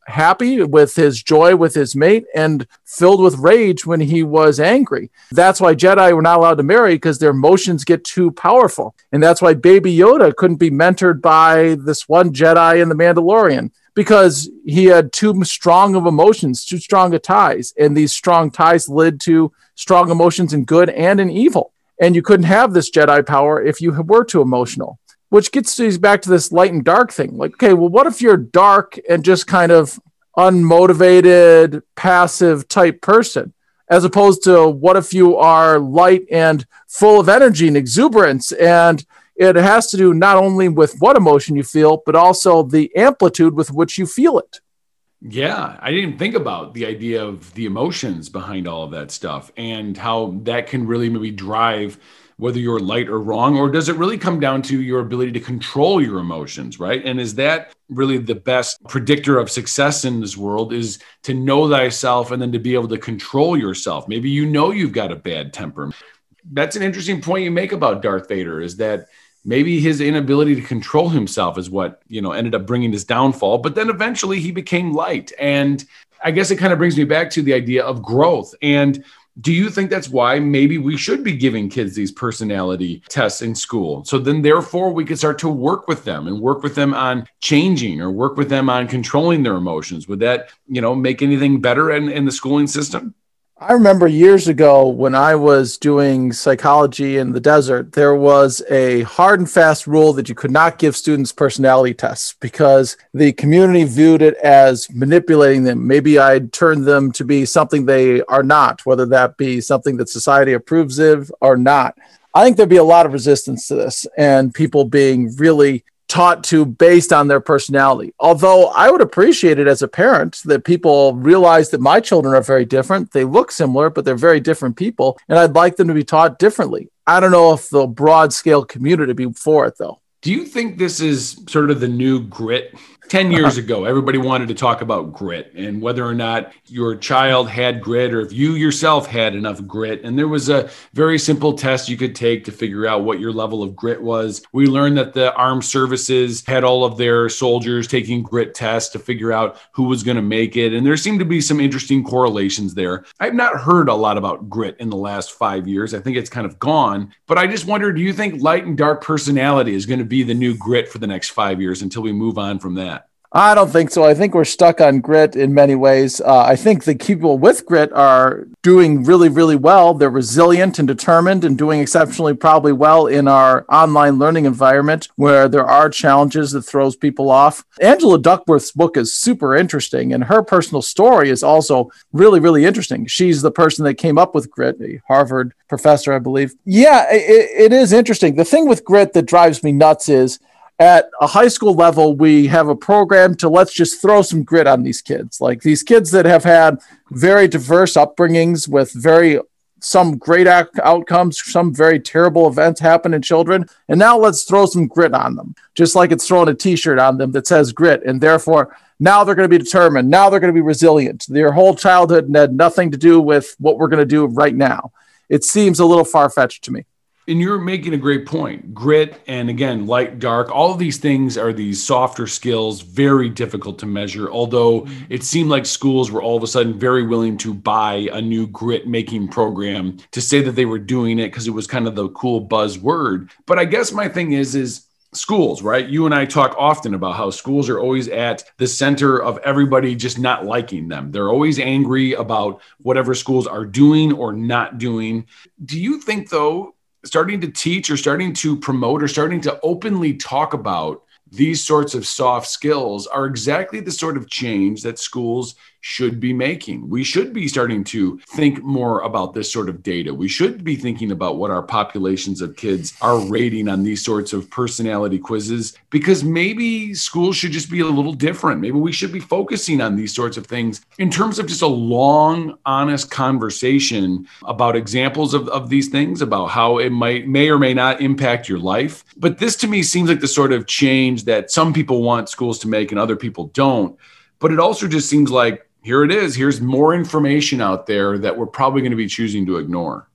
happy with his joy with his mate and filled with rage when he was angry. That's why Jedi were not allowed to marry because their emotions get too powerful. And that's why Baby Yoda couldn't be mentored by this one Jedi in The Mandalorian because he had too strong of emotions, too strong of ties. And these strong ties led to strong emotions in good and in evil. And you couldn't have this Jedi power if you were too emotional which gets us back to this light and dark thing. Like, okay, well, what if you're dark and just kind of unmotivated, passive type person, as opposed to what if you are light and full of energy and exuberance? And it has to do not only with what emotion you feel, but also the amplitude with which you feel it. Yeah, I didn't think about the idea of the emotions behind all of that stuff and how that can really maybe drive whether you're light or wrong or does it really come down to your ability to control your emotions right? And is that really the best predictor of success in this world is to know thyself and then to be able to control yourself. Maybe you know you've got a bad temper. That's an interesting point you make about darth vader is that maybe his inability to control himself is what you know ended up bringing his downfall but then eventually he became light. And i guess it kind of brings me back to the idea of growth. And do you think that's why maybe we should be giving kids these personality tests in school? So then therefore we could start to work with them and work with them on changing or work with them on controlling their emotions. Would that you know make anything better in, in the schooling system I remember years ago when I was doing psychology in the desert, there was a hard and fast rule that you could not give students personality tests because the community viewed it as manipulating them. Maybe I'd turn them to be something they are not, whether that be something that society approves of or not. I think there'd be a lot of resistance to this and people being really taught to based on their personality. Although I would appreciate it as a parent that people realize that my children are very different. They look similar, but they're very different people. And I'd like them to be taught differently. I don't know if the broad scale community would be for it though. Do you think this is sort of the new grit 10 years ago, everybody wanted to talk about grit and whether or not your child had grit or if you yourself had enough grit. And there was a very simple test you could take to figure out what your level of grit was. We learned that the armed services had all of their soldiers taking grit tests to figure out who was going to make it. And there seemed to be some interesting correlations there. I've not heard a lot about grit in the last five years. I think it's kind of gone. But I just wonder do you think light and dark personality is going to be the new grit for the next five years until we move on from that? I don't think so. I think we're stuck on grit in many ways. Uh, I think the people with grit are doing really, really well. They're resilient and determined and doing exceptionally probably well in our online learning environment where there are challenges that throws people off. Angela Duckworth's book is super interesting and her personal story is also really, really interesting. She's the person that came up with grit, a Harvard professor, I believe. Yeah, it, it is interesting. The thing with grit that drives me nuts is at a high school level, we have a program to let's just throw some grit on these kids. Like these kids that have had very diverse upbringings with very some great outcomes, some very terrible events happen in children. And now let's throw some grit on them, just like it's throwing a t shirt on them that says grit. And therefore, now they're going to be determined. Now they're going to be resilient. Their whole childhood had nothing to do with what we're going to do right now. It seems a little far fetched to me and you're making a great point. Grit and again, light, dark, all of these things are these softer skills, very difficult to measure. Although mm-hmm. it seemed like schools were all of a sudden very willing to buy a new grit making program to say that they were doing it because it was kind of the cool buzzword. But I guess my thing is, is schools, right? You and I talk often about how schools are always at the center of everybody just not liking them. They're always angry about whatever schools are doing or not doing. Do you think, though, starting to teach or starting to promote or starting to openly talk about these sorts of soft skills are exactly the sort of change that schools should be making. We should be starting to think more about this sort of data. We should be thinking about what our populations of kids are rating on these sorts of personality quizzes because maybe schools should just be a little different. Maybe we should be focusing on these sorts of things in terms of just a long, honest conversation about examples of, of these things, about how it might may or may not impact your life. But this to me seems like the sort of change that some people want schools to make and other people don't. But it also just seems like here it is. Here's more information out there that we're probably going to be choosing to ignore.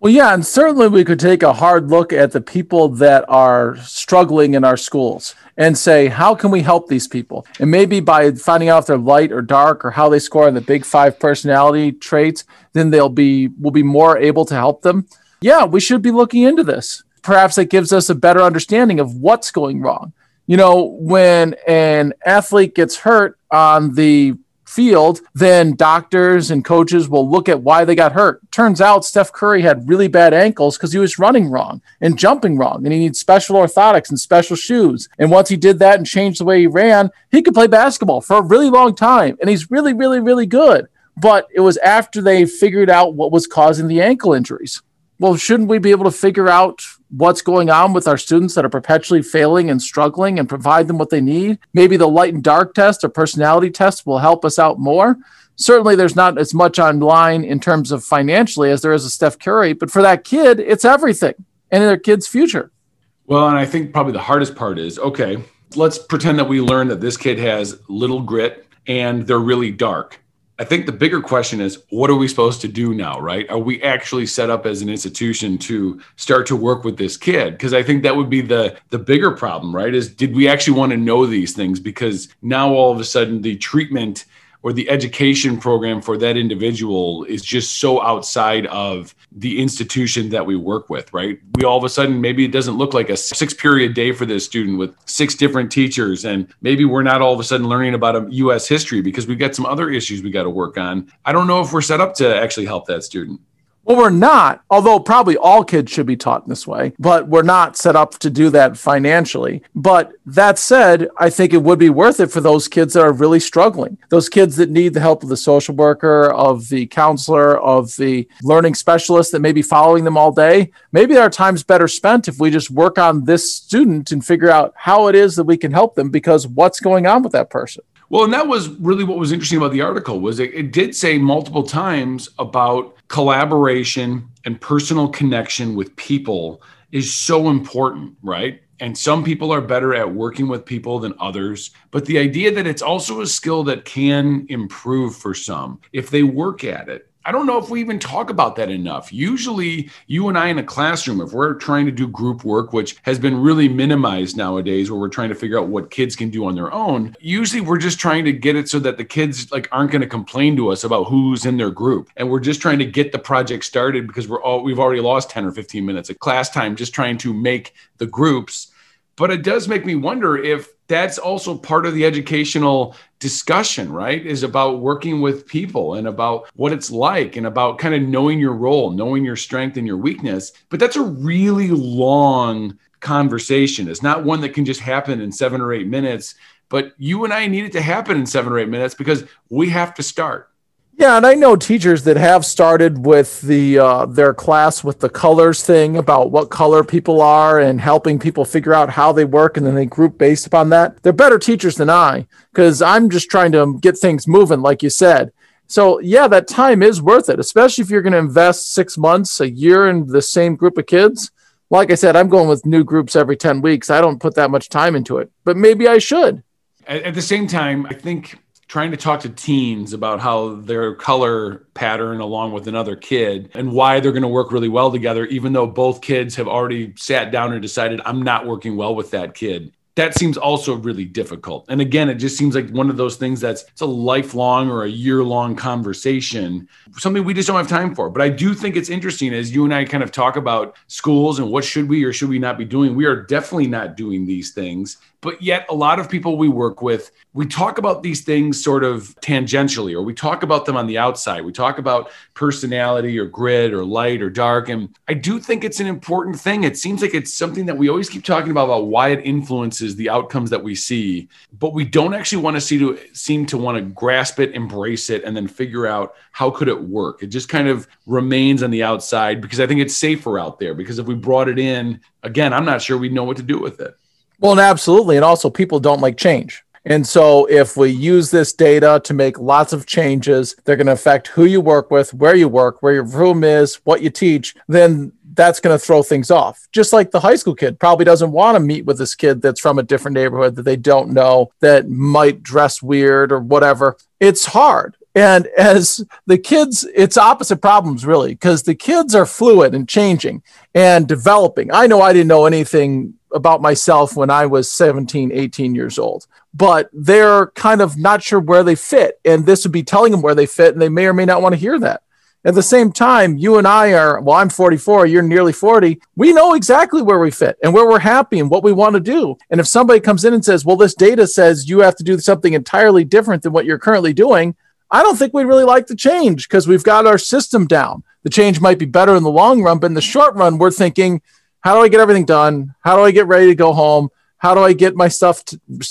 Well, yeah, and certainly we could take a hard look at the people that are struggling in our schools and say, how can we help these people? And maybe by finding out if they're light or dark or how they score on the big five personality traits, then they'll be will be more able to help them. Yeah, we should be looking into this. Perhaps it gives us a better understanding of what's going wrong. You know, when an athlete gets hurt on the field, then doctors and coaches will look at why they got hurt. Turns out Steph Curry had really bad ankles because he was running wrong and jumping wrong, and he needs special orthotics and special shoes. And once he did that and changed the way he ran, he could play basketball for a really long time, and he's really, really, really good. But it was after they figured out what was causing the ankle injuries. well, shouldn't we be able to figure out what's going on with our students that are perpetually failing and struggling and provide them what they need? Maybe the light and dark test or personality test will help us out more. Certainly, there's not as much online in terms of financially as there is a Steph Curry, but for that kid, it's everything and their kid's future. Well, and I think probably the hardest part is okay, let's pretend that we learn that this kid has little grit and they're really dark. I think the bigger question is what are we supposed to do now, right? Are we actually set up as an institution to start to work with this kid? Because I think that would be the the bigger problem, right? Is did we actually want to know these things? Because now all of a sudden the treatment or the education program for that individual is just so outside of the institution that we work with, right? We all of a sudden, maybe it doesn't look like a six period day for this student with six different teachers. And maybe we're not all of a sudden learning about a US history because we've got some other issues we got to work on. I don't know if we're set up to actually help that student. Well, we're not, although probably all kids should be taught in this way, but we're not set up to do that financially. But that said, I think it would be worth it for those kids that are really struggling, those kids that need the help of the social worker, of the counselor, of the learning specialist that may be following them all day. Maybe our time's better spent if we just work on this student and figure out how it is that we can help them because what's going on with that person. Well, and that was really what was interesting about the article was it, it did say multiple times about collaboration and personal connection with people is so important, right? And some people are better at working with people than others. But the idea that it's also a skill that can improve for some if they work at it. I don't know if we even talk about that enough. Usually, you and I in a classroom, if we're trying to do group work, which has been really minimized nowadays, where we're trying to figure out what kids can do on their own, usually we're just trying to get it so that the kids like aren't going to complain to us about who's in their group, and we're just trying to get the project started because we're all we've already lost ten or fifteen minutes of class time just trying to make the groups. But it does make me wonder if that's also part of the educational discussion, right? Is about working with people and about what it's like and about kind of knowing your role, knowing your strength and your weakness. But that's a really long conversation. It's not one that can just happen in seven or eight minutes. But you and I need it to happen in seven or eight minutes because we have to start. Yeah, and I know teachers that have started with the uh, their class with the colors thing about what color people are and helping people figure out how they work, and then they group based upon that. They're better teachers than I because I'm just trying to get things moving, like you said. So yeah, that time is worth it, especially if you're going to invest six months, a year in the same group of kids. Like I said, I'm going with new groups every ten weeks. I don't put that much time into it, but maybe I should. At, at the same time, I think trying to talk to teens about how their color pattern along with another kid and why they're going to work really well together even though both kids have already sat down and decided I'm not working well with that kid that seems also really difficult. And again, it just seems like one of those things that's it's a lifelong or a year long conversation, something we just don't have time for. But I do think it's interesting as you and I kind of talk about schools and what should we or should we not be doing. We are definitely not doing these things. But yet, a lot of people we work with, we talk about these things sort of tangentially, or we talk about them on the outside. We talk about personality or grit or light or dark. And I do think it's an important thing. It seems like it's something that we always keep talking about, about why it influences the outcomes that we see, but we don't actually want to see to seem to want to grasp it, embrace it, and then figure out how could it work. It just kind of remains on the outside because I think it's safer out there. Because if we brought it in, again, I'm not sure we'd know what to do with it. Well, and absolutely. And also, people don't like change. And so, if we use this data to make lots of changes, they're going to affect who you work with, where you work, where your room is, what you teach, then that's going to throw things off. Just like the high school kid probably doesn't want to meet with this kid that's from a different neighborhood that they don't know, that might dress weird or whatever. It's hard. And as the kids, it's opposite problems really, because the kids are fluid and changing and developing. I know I didn't know anything about myself when I was 17, 18 years old, but they're kind of not sure where they fit. And this would be telling them where they fit, and they may or may not want to hear that. At the same time, you and I are, well, I'm 44, you're nearly 40. We know exactly where we fit and where we're happy and what we want to do. And if somebody comes in and says, well, this data says you have to do something entirely different than what you're currently doing, I don't think we'd really like the change because we've got our system down. The change might be better in the long run, but in the short run, we're thinking, how do I get everything done? How do I get ready to go home? How do I get my stuff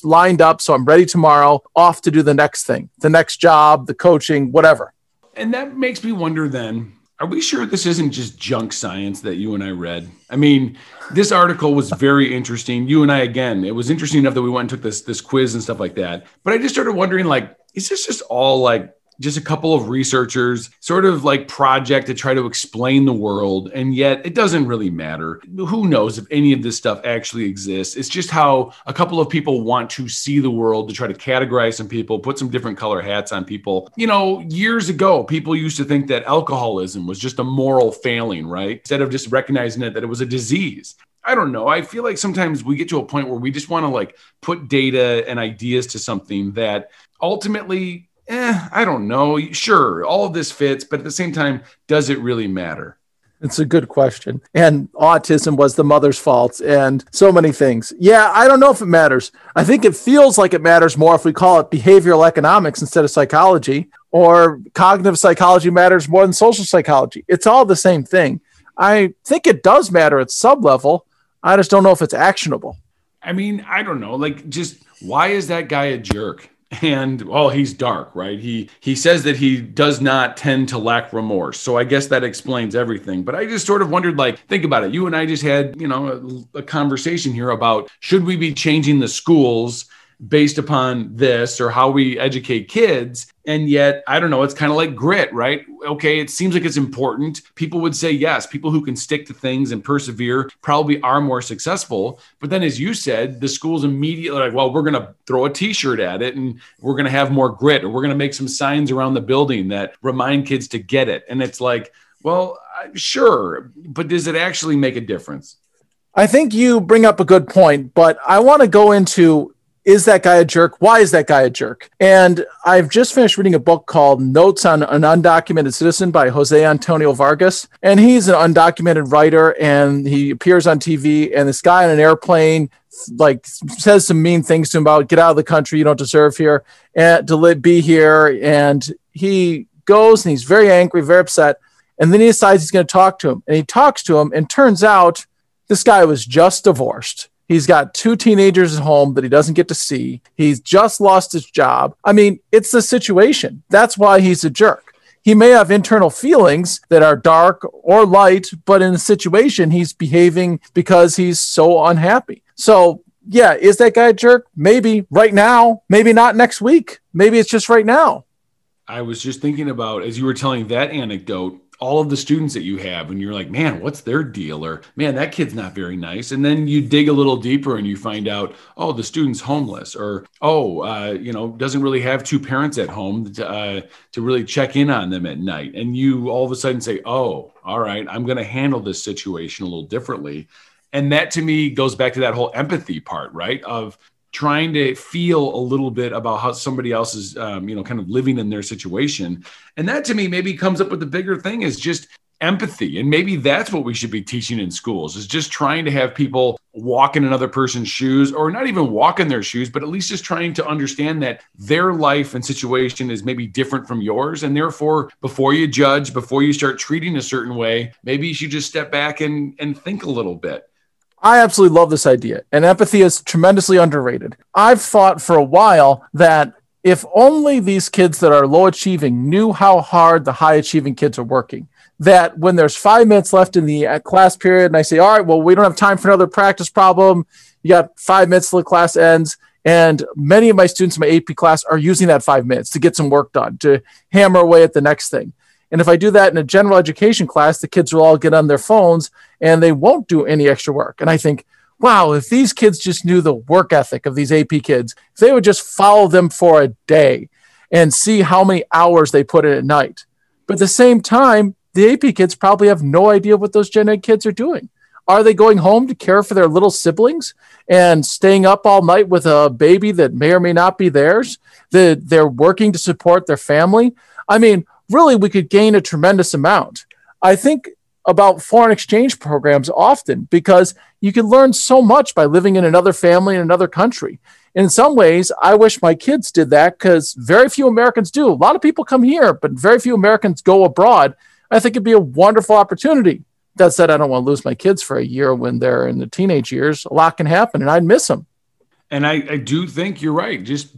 lined up so I'm ready tomorrow, off to do the next thing, the next job, the coaching, whatever? And that makes me wonder then Are we sure this isn't just junk science that you and I read? I mean, this article was very interesting. You and I, again, it was interesting enough that we went and took this this quiz and stuff like that. But I just started wondering, like, is this just all like just a couple of researchers sort of like project to try to explain the world and yet it doesn't really matter. Who knows if any of this stuff actually exists? It's just how a couple of people want to see the world to try to categorize some people put some different color hats on people. You know years ago people used to think that alcoholism was just a moral failing right? Instead of just recognizing it that it was a disease. I don't know. I feel like sometimes we get to a point where we just want to like put data and ideas to something that ultimately eh, I don't know. Sure, all of this fits, but at the same time, does it really matter? It's a good question. And autism was the mother's fault and so many things. Yeah, I don't know if it matters. I think it feels like it matters more if we call it behavioral economics instead of psychology, or cognitive psychology matters more than social psychology. It's all the same thing. I think it does matter at some level. I just don't know if it's actionable. I mean, I don't know. Like, just why is that guy a jerk? And well he's dark right? He he says that he does not tend to lack remorse. So i guess that explains everything. But i just sort of wondered like think about it. You and i just had you know a, a conversation here about should we be changing the schools based upon this or how we educate kids. And yet, I don't know, it's kind of like grit, right? Okay, it seems like it's important. People would say yes. People who can stick to things and persevere probably are more successful. But then, as you said, the school's immediately like, well, we're going to throw a t shirt at it and we're going to have more grit or we're going to make some signs around the building that remind kids to get it. And it's like, well, sure, but does it actually make a difference? I think you bring up a good point, but I want to go into is that guy a jerk? Why is that guy a jerk? And I've just finished reading a book called Notes on an Undocumented Citizen by Jose Antonio Vargas. And he's an undocumented writer and he appears on TV. And this guy on an airplane like says some mean things to him about get out of the country, you don't deserve here and to live, be here. And he goes and he's very angry, very upset. And then he decides he's going to talk to him. And he talks to him and turns out this guy was just divorced He's got two teenagers at home that he doesn't get to see. He's just lost his job. I mean, it's the situation. That's why he's a jerk. He may have internal feelings that are dark or light, but in the situation, he's behaving because he's so unhappy. So, yeah, is that guy a jerk? Maybe right now, maybe not next week. Maybe it's just right now. I was just thinking about as you were telling that anecdote, all of the students that you have and you're like man what's their deal? Or man that kid's not very nice. And then you dig a little deeper and you find out oh the student's homeless or oh uh, you know doesn't really have two parents at home to, uh, to really check in on them at night. And you all of a sudden say oh all right i'm going to handle this situation a little differently. And that to me goes back to that whole empathy part right of trying to feel a little bit about how somebody else is um, you know kind of living in their situation. And that to me maybe comes up with the bigger thing is just empathy. And maybe that's what we should be teaching in schools is just trying to have people walk in another person's shoes or not even walk in their shoes but at least just trying to understand that their life and situation is maybe different from yours. And therefore before you judge before you start treating a certain way maybe you should just step back and and think a little bit I absolutely love this idea, and empathy is tremendously underrated. I've thought for a while that if only these kids that are low achieving knew how hard the high achieving kids are working, that when there's five minutes left in the uh, class period, and I say, All right, well, we don't have time for another practice problem, you got five minutes till the class ends. And many of my students in my AP class are using that five minutes to get some work done, to hammer away at the next thing. And if I do that in a general education class, the kids will all get on their phones and they won't do any extra work. And I think, wow, if these kids just knew the work ethic of these AP kids, if they would just follow them for a day and see how many hours they put in at night. But at the same time, the AP kids probably have no idea what those gen ed kids are doing. Are they going home to care for their little siblings and staying up all night with a baby that may or may not be theirs? That they're working to support their family? I mean, really we could gain a tremendous amount. I think about foreign exchange programs often because you can learn so much by living in another family in another country. In some ways, I wish my kids did that because very few Americans do. A lot of people come here, but very few Americans go abroad. I think it'd be a wonderful opportunity. That said, I don't want to lose my kids for a year when they're in the teenage years. A lot can happen, and I'd miss them. And I, I do think you're right. Just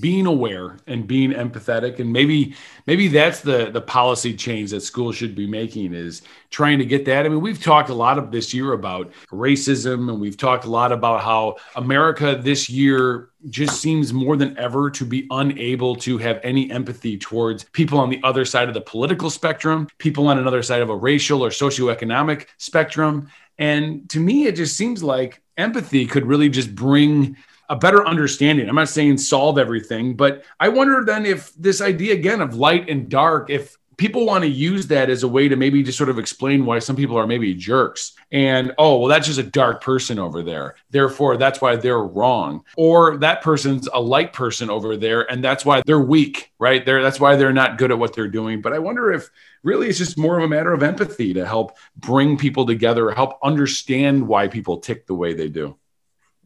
being aware and being empathetic and maybe maybe that's the the policy change that schools should be making is trying to get that. I mean we've talked a lot of this year about racism and we've talked a lot about how america this year just seems more than ever to be unable to have any empathy towards people on the other side of the political spectrum people on another side of a racial or socioeconomic spectrum. And to me it just seems like empathy could really just bring a better understanding. I'm not saying solve everything, but I wonder then if this idea again of light and dark, if people want to use that as a way to maybe just sort of explain why some people are maybe jerks and oh well that's just a dark person over there. Therefore that's why they're wrong. Or that person's a light person over there and that's why they're weak right? There that's why they're not good at what they're doing. But i wonder if really it's just more of a matter of empathy to help bring people together help understand why people tick the way they do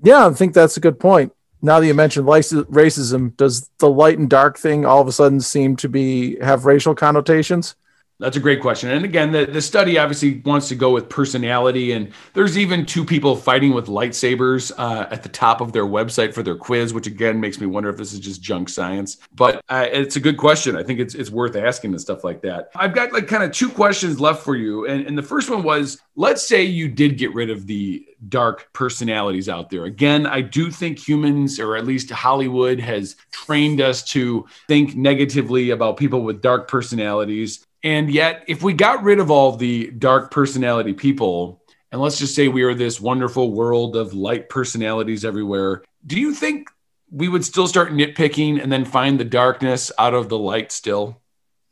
yeah, I think that's a good point. Now that you mentioned racism, does the light and dark thing all of a sudden seem to be have racial connotations? That's a great question. And again, the, the study obviously wants to go with personality. And there's even two people fighting with lightsabers uh, at the top of their website for their quiz, which again makes me wonder if this is just junk science. But uh, it's a good question. I think it's, it's worth asking and stuff like that. I've got like kind of two questions left for you. And, and the first one was let's say you did get rid of the dark personalities out there. Again, I do think humans, or at least Hollywood, has trained us to think negatively about people with dark personalities. And yet, if we got rid of all the dark personality people, and let's just say we are this wonderful world of light personalities everywhere, do you think we would still start nitpicking and then find the darkness out of the light still?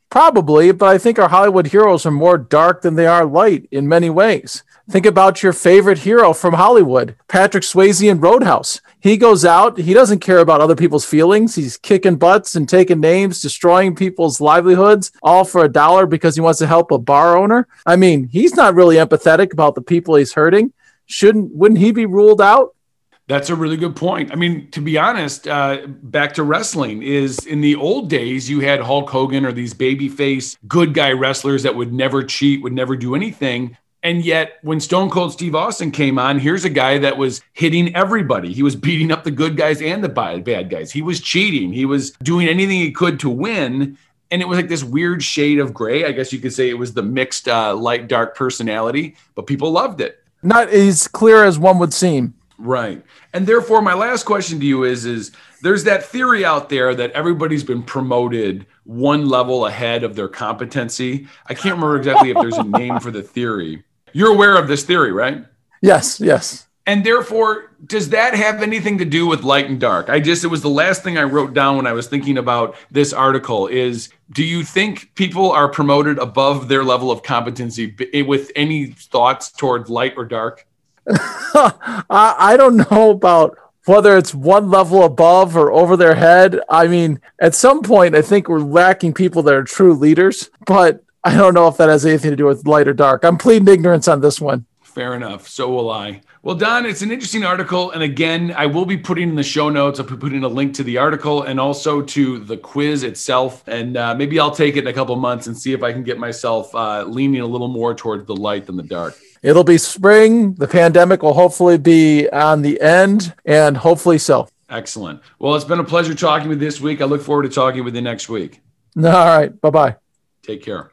Probably, but I think our Hollywood heroes are more dark than they are light in many ways. Think about your favorite hero from Hollywood, Patrick Swayze in Roadhouse. He goes out, he doesn't care about other people's feelings. He's kicking butts and taking names, destroying people's livelihoods, all for a dollar because he wants to help a bar owner. I mean, he's not really empathetic about the people he's hurting. Shouldn't wouldn't he be ruled out? That's a really good point. I mean, to be honest, uh, back to wrestling is in the old days, you had Hulk Hogan or these babyface good guy wrestlers that would never cheat, would never do anything. And yet, when Stone Cold Steve Austin came on, here's a guy that was hitting everybody. He was [LAUGHS] beating up the good guys and the bad guys. He was cheating. He was doing anything he could to win. And it was like this weird shade of gray. I guess you could say it was the mixed uh, light dark personality, but people loved it. Not as clear as one would seem. Right. And therefore, my last question to you is: is there's that theory out there that everybody's been promoted one level ahead of their competency. I can't remember exactly if there's a name for the theory, you're aware of this theory, right? Yes, yes. And therefore, does that have anything to do with light and dark? I just, it was the last thing I wrote down when I was thinking about this article is do you think people are promoted above their level of competency with any thoughts toward light or dark? [LAUGHS] I don't know about whether it's one level above or over their head. I mean, at some point, I think we're lacking people that are true leaders, but I don't know if that has anything to do with light or dark. I'm pleading ignorance on this one. Fair enough. So will I. Well, Don, it's an interesting article. And again, I will be putting in the show notes, I'll be putting a link to the article and also to the quiz itself. And uh, maybe I'll take it in a couple months and see if I can get myself uh, leaning a little more towards the light than the dark. It'll be spring. The pandemic will hopefully be on the end, and hopefully so. Excellent. Well, it's been a pleasure talking with you this week. I look forward to talking with you next week. All right. Bye bye. Take care.